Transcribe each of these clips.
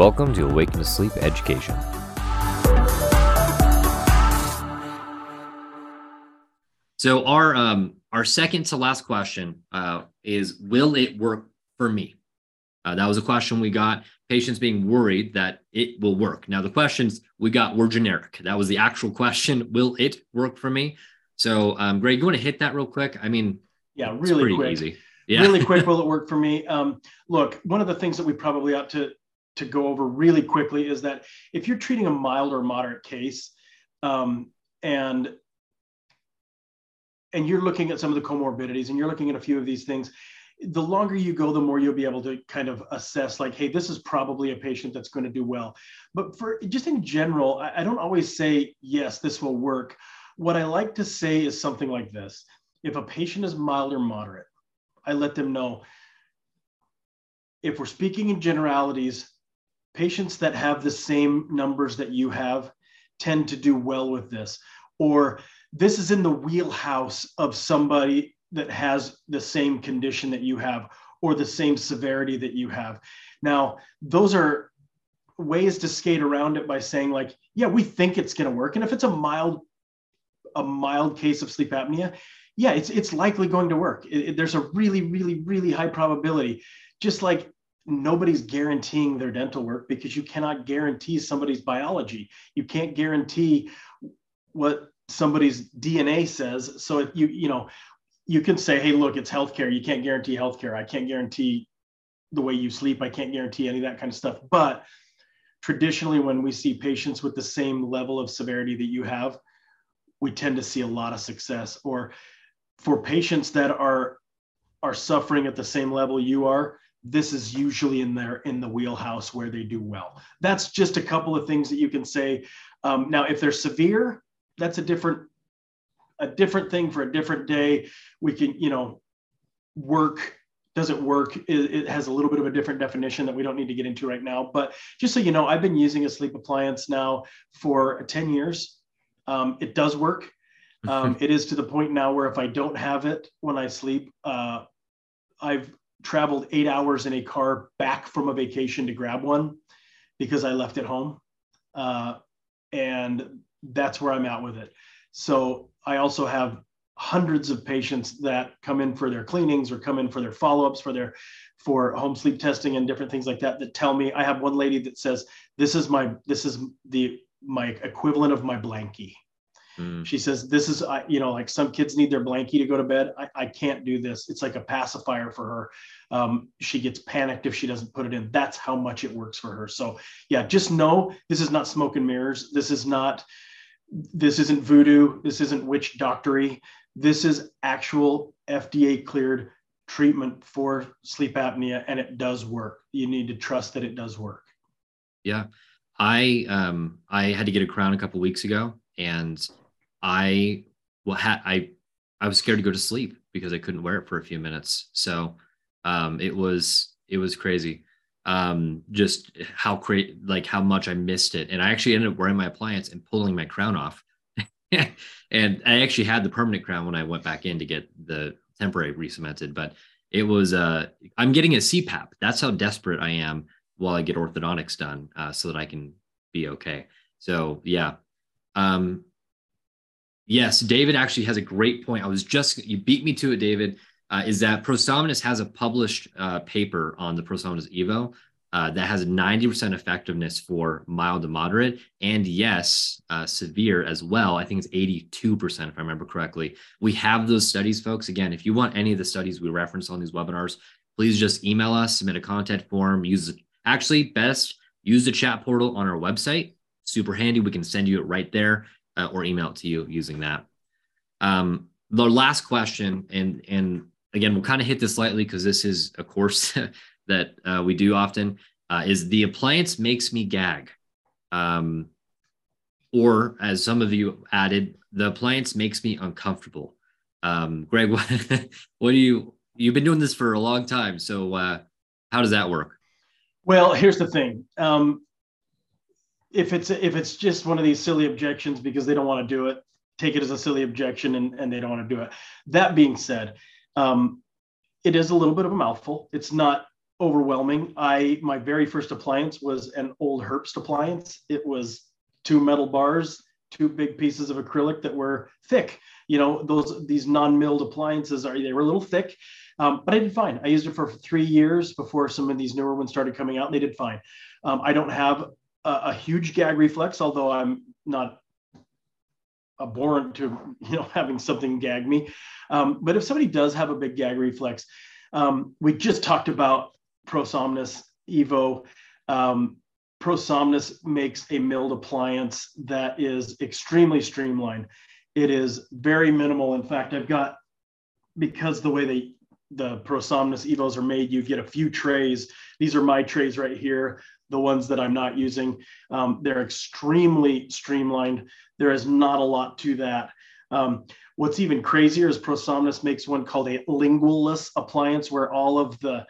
Welcome to Awaken to Sleep Education. So our um, our second to last question uh, is, will it work for me? Uh, that was a question we got. Patients being worried that it will work. Now the questions we got were generic. That was the actual question. Will it work for me? So, um, Greg, you want to hit that real quick? I mean, yeah, really quick. Easy. Yeah. really quick. Will it work for me? Um, look, one of the things that we probably ought to to go over really quickly is that if you're treating a mild or moderate case, um, and and you're looking at some of the comorbidities and you're looking at a few of these things the longer you go the more you'll be able to kind of assess like hey this is probably a patient that's going to do well. But for just in general I, I don't always say yes this will work. What i like to say is something like this. If a patient is mild or moderate i let them know if we're speaking in generalities patients that have the same numbers that you have tend to do well with this or this is in the wheelhouse of somebody that has the same condition that you have or the same severity that you have. Now, those are ways to skate around it by saying like, yeah, we think it's going to work. And if it's a mild a mild case of sleep apnea, yeah, it's it's likely going to work. It, it, there's a really really really high probability. Just like nobody's guaranteeing their dental work because you cannot guarantee somebody's biology. You can't guarantee what somebody's DNA says. So if you you know you can say, hey, look, it's healthcare. You can't guarantee healthcare. I can't guarantee the way you sleep. I can't guarantee any of that kind of stuff. But traditionally, when we see patients with the same level of severity that you have, we tend to see a lot of success. Or for patients that are are suffering at the same level you are, this is usually in their in the wheelhouse where they do well. That's just a couple of things that you can say. Um, now, if they're severe, that's a different a different thing for a different day. We can, you know, work does it work? It, it, has a little bit of a different definition that we don't need to get into right now. But just so you know, I've been using a sleep appliance now for 10 years. Um, it does work. Um, it is to the point now where if I don't have it when I sleep, uh, I've traveled eight hours in a car back from a vacation to grab one because I left it home. Uh, and that's where I'm at with it. So I also have hundreds of patients that come in for their cleanings or come in for their follow-ups for their for home sleep testing and different things like that that tell me i have one lady that says this is my this is the my equivalent of my blankie mm. she says this is I, you know like some kids need their blankie to go to bed I, I can't do this it's like a pacifier for her um, she gets panicked if she doesn't put it in that's how much it works for her so yeah just know this is not smoke and mirrors this is not this isn't voodoo. This isn't witch doctory. This is actual FDA cleared treatment for sleep apnea, and it does work. You need to trust that it does work. Yeah, I um I had to get a crown a couple weeks ago, and I well had I I was scared to go to sleep because I couldn't wear it for a few minutes. So um it was it was crazy um, just how great, like how much I missed it. And I actually ended up wearing my appliance and pulling my crown off. and I actually had the permanent crown when I went back in to get the temporary re-cemented, but it was, uh, I'm getting a CPAP. That's how desperate I am while I get orthodontics done, uh, so that I can be okay. So yeah. Um, yes, David actually has a great point. I was just, you beat me to it, David uh, is that ProSomnus has a published uh, paper on the ProSomnus Evo uh, that has 90% effectiveness for mild to moderate, and yes, uh, severe as well. I think it's 82%, if I remember correctly. We have those studies, folks. Again, if you want any of the studies we reference on these webinars, please just email us, submit a contact form, use actually best use the chat portal on our website. Super handy. We can send you it right there uh, or email it to you using that. Um, the last question, and and again, we'll kind of hit this lightly because this is a course that uh, we do often, uh, is the appliance makes me gag. Um, or as some of you added, the appliance makes me uncomfortable. Um, Greg, what, what do you, you've been doing this for a long time. So uh, how does that work? Well, here's the thing. Um, if it's if it's just one of these silly objections because they don't want to do it, take it as a silly objection and, and they don't want to do it. That being said, um, it is a little bit of a mouthful. It's not overwhelming. I my very first appliance was an old Herbst appliance. It was two metal bars, two big pieces of acrylic that were thick. You know, those these non-milled appliances are they were a little thick, um, but I did fine. I used it for three years before some of these newer ones started coming out. And they did fine. Um, I don't have a, a huge gag reflex, although I'm not abhorrent to you know having something gag me. Um, but if somebody does have a big gag reflex, um, we just talked about ProSomnus Evo. Um, ProSomnus makes a milled appliance that is extremely streamlined. It is very minimal. In fact, I've got because the way they the ProSomnus Evos are made, you get a few trays. These are my trays right here, the ones that I'm not using. Um, they're extremely streamlined. There is not a lot to that. Um, what's even crazier is ProSomnus makes one called a lingualless appliance where all of the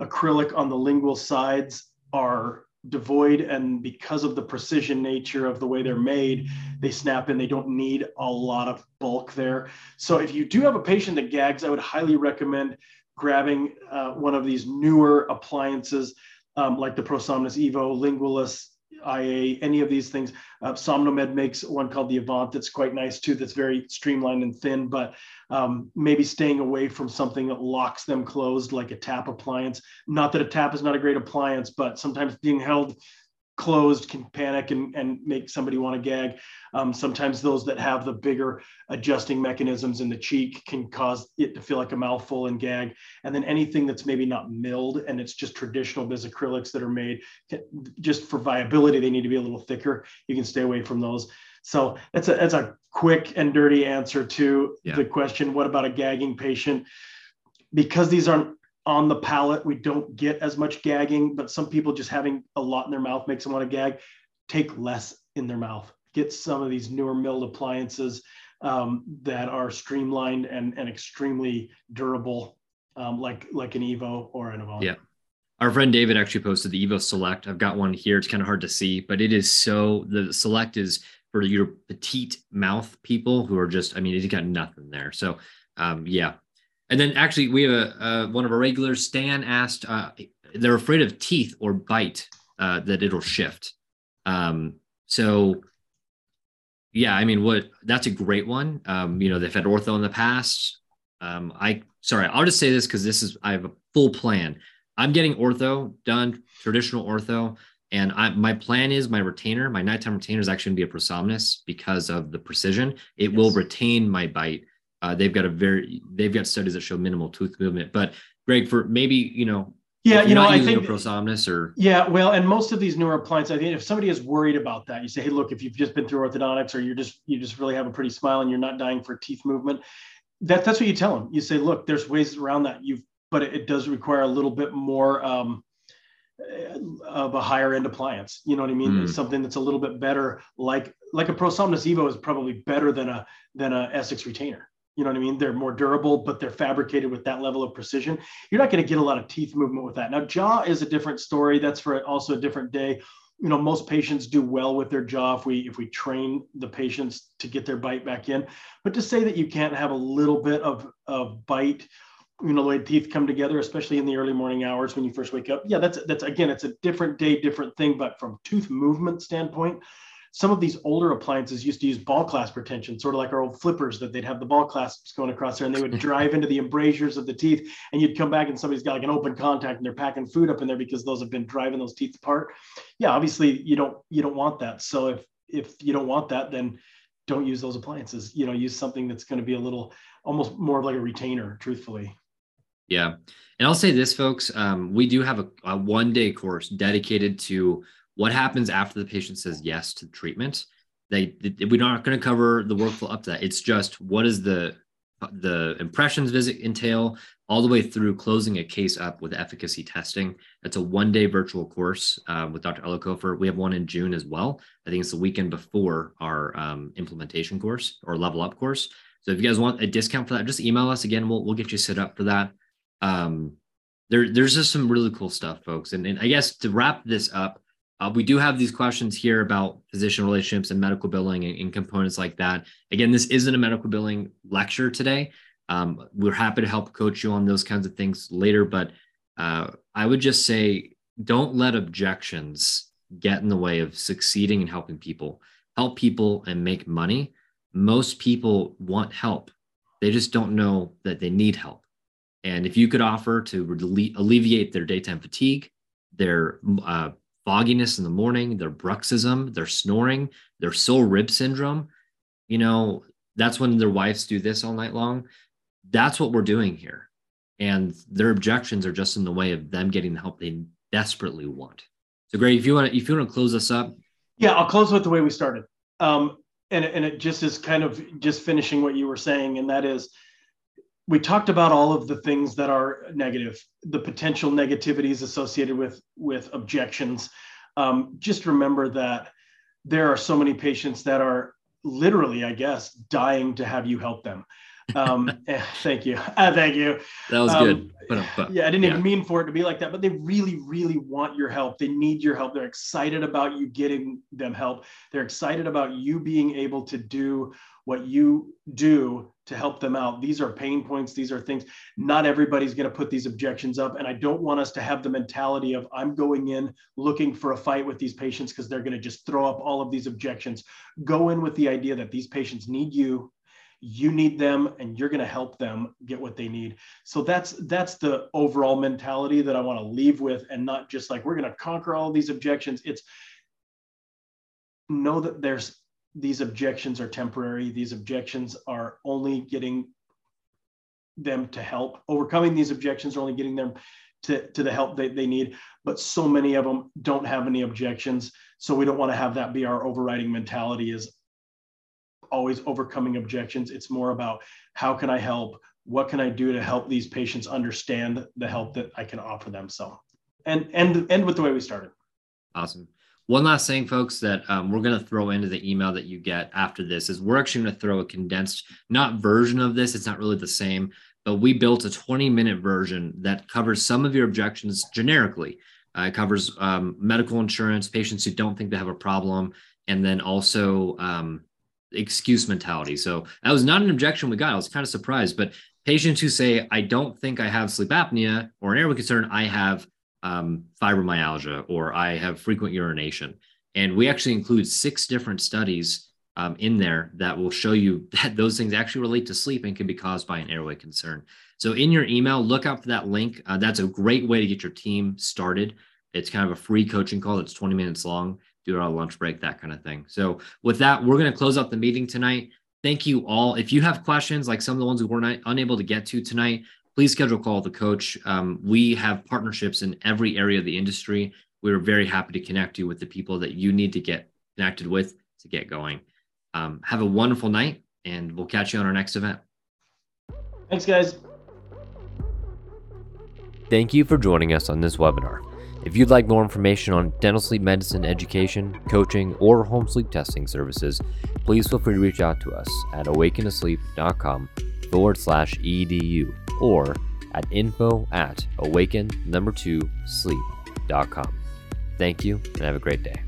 acrylic on the lingual sides are devoid and because of the precision nature of the way they're made they snap in they don't need a lot of bulk there so if you do have a patient that gags i would highly recommend grabbing uh, one of these newer appliances um, like the ProSomnus Evo Lingualis, IA, any of these things. Uh, SomnoMed makes one called the Avant that's quite nice too, that's very streamlined and thin, but um, maybe staying away from something that locks them closed like a tap appliance. Not that a tap is not a great appliance, but sometimes being held closed can panic and, and make somebody want to gag. Um, sometimes those that have the bigger adjusting mechanisms in the cheek can cause it to feel like a mouthful and gag. And then anything that's maybe not milled and it's just traditional biz acrylics that are made just for viability, they need to be a little thicker. You can stay away from those. So that's a, that's a quick and dirty answer to yeah. the question, what about a gagging patient? Because these aren't on the palate. We don't get as much gagging, but some people just having a lot in their mouth makes them want to gag. Take less in their mouth. Get some of these newer milled appliances um, that are streamlined and, and extremely durable, um, like like an Evo or an Avant. Yeah. Our friend David actually posted the Evo Select. I've got one here. It's kind of hard to see, but it is so the Select is for your petite mouth people who are just, I mean, he's got nothing there. So um, yeah, and then actually, we have a, uh, one of our regulars, Stan, asked uh, they're afraid of teeth or bite uh, that it'll shift. Um, so, yeah, I mean, what that's a great one. Um, you know, they've had ortho in the past. Um, I sorry, I'll just say this because this is I have a full plan. I'm getting ortho done, traditional ortho, and I, my plan is my retainer, my nighttime retainer is actually going to be a ProSomnus because of the precision. It yes. will retain my bite uh, they've got a very they've got studies that show minimal tooth movement. But Greg, for maybe you know, yeah, you know, I think ProSomnus or yeah, well, and most of these newer appliances, I think if somebody is worried about that, you say, hey, look, if you've just been through orthodontics or you're just you just really have a pretty smile and you're not dying for teeth movement, that that's what you tell them. You say, look, there's ways around that. You've but it, it does require a little bit more. Um, of a higher end appliance. You know what I mean? Mm. Something that's a little bit better, like like a ProSomnus Evo is probably better than a than a Essex retainer. You know what I mean? They're more durable, but they're fabricated with that level of precision. You're not going to get a lot of teeth movement with that. Now, jaw is a different story. That's for also a different day. You know, most patients do well with their jaw if we if we train the patients to get their bite back in. But to say that you can't have a little bit of of bite, you know, the way teeth come together, especially in the early morning hours when you first wake up. Yeah, that's that's again, it's a different day, different thing. But from tooth movement standpoint, some of these older appliances used to use ball clasp retention, sort of like our old flippers that they'd have the ball clasps going across there and they would drive into the embrasures of the teeth. And you'd come back and somebody's got like an open contact and they're packing food up in there because those have been driving those teeth apart. Yeah, obviously you don't you don't want that. So if if you don't want that, then don't use those appliances. You know, use something that's going to be a little almost more of like a retainer, truthfully. Yeah. And I'll say this, folks, um, we do have a, a one day course dedicated to what happens after the patient says yes to treatment? They, they we're not going to cover the workflow up to that. It's just what is the the impressions visit entail all the way through closing a case up with efficacy testing. It's a one day virtual course um, with Dr. Elikofer. We have one in June as well. I think it's the weekend before our um, implementation course or level up course. So if you guys want a discount for that, just email us again. We'll, we'll get you set up for that. Um, there, there's just some really cool stuff, folks. And, and I guess to wrap this up, uh, we do have these questions here about physician relationships and medical billing and, and, components like that. Again, this isn't a medical billing lecture today. Um, we're happy to help coach you on those kinds of things later, but uh, I would just say don't let objections get in the way of succeeding and helping people. Help people and make money. Most people want help, they just don't know that they need help. And if you could offer to alleviate their daytime fatigue, their uh, fogginess in the morning, their bruxism, their snoring, their sore rib syndrome, you know, that's when their wives do this all night long. That's what we're doing here. And their objections are just in the way of them getting the help they desperately want. So Greg, if you want to, if you want to close us up. Yeah, I'll close with the way we started. Um, and, and it just is kind of just finishing what you were saying. And that is, we talked about all of the things that are negative, the potential negativities associated with, with objections. Um, just remember that there are so many patients that are literally, I guess, dying to have you help them. Um, eh, thank you. Uh, thank you. That was um, good. But, uh, but, yeah, I didn't yeah. even mean for it to be like that, but they really, really want your help. They need your help. They're excited about you getting them help. They're excited about you being able to do what you do to help them out. These are pain points. These are things. Not everybody's going to put these objections up. And I don't want us to have the mentality of I'm going in looking for a fight with these patients because they're going to just throw up all of these objections. Go in with the idea that these patients need you you need them and you're going to help them get what they need. So that's that's the overall mentality that i want to leave with and not just like we're going to conquer all these objections. It's know that there's these objections are temporary. These objections are only getting them to help. Overcoming these objections are only getting them to, to the help they, they need but so many of them don't have any objections. So we don't want to have that be our overriding mentality is always overcoming objections. It's more about how can I help? What can I do to help these patients understand the help that I can offer them? So, and and end with the way we started. Awesome. One last thing, folks, that um, we're going to throw into the email that you get after this is we're actually going to throw a condensed, not version of this. It's not really the same, but we built a 20 minute version that covers some of your objections generically. Uh, it covers um, medical insurance, patients who don't think they have a problem, and then also um, excuse mentality. So that was not an objection we got. I was kind of surprised, but patients who say, I don't think I have sleep apnea or an airway concern, I have um, fibromyalgia or I have frequent urination. And we actually include six different studies um, in there that will show you that those things actually relate to sleep and can be caused by an airway concern. So in your email, look out for that link. Uh, that's a great way to get your team started. It's kind of a free coaching call that's 20 minutes long do it on lunch break, that kind of thing. So with that, we're going to close out the meeting tonight. Thank you all. If you have questions like some of the ones we were not unable to get to tonight, please schedule a call with the coach. Um, we have partnerships in every area of the industry. We're very happy to connect you with the people that you need to get connected with to get going. Um, have a wonderful night, and we'll catch you on our next event. Thanks, guys. Thank you for joining us on this webinar. If you'd like more information on dental sleep medicine education, coaching, or home sleep testing services, please feel free to reach out to us at awakenasleep.com forward slash edu or at info at awaken number two sleep.com. Thank you and have a great day.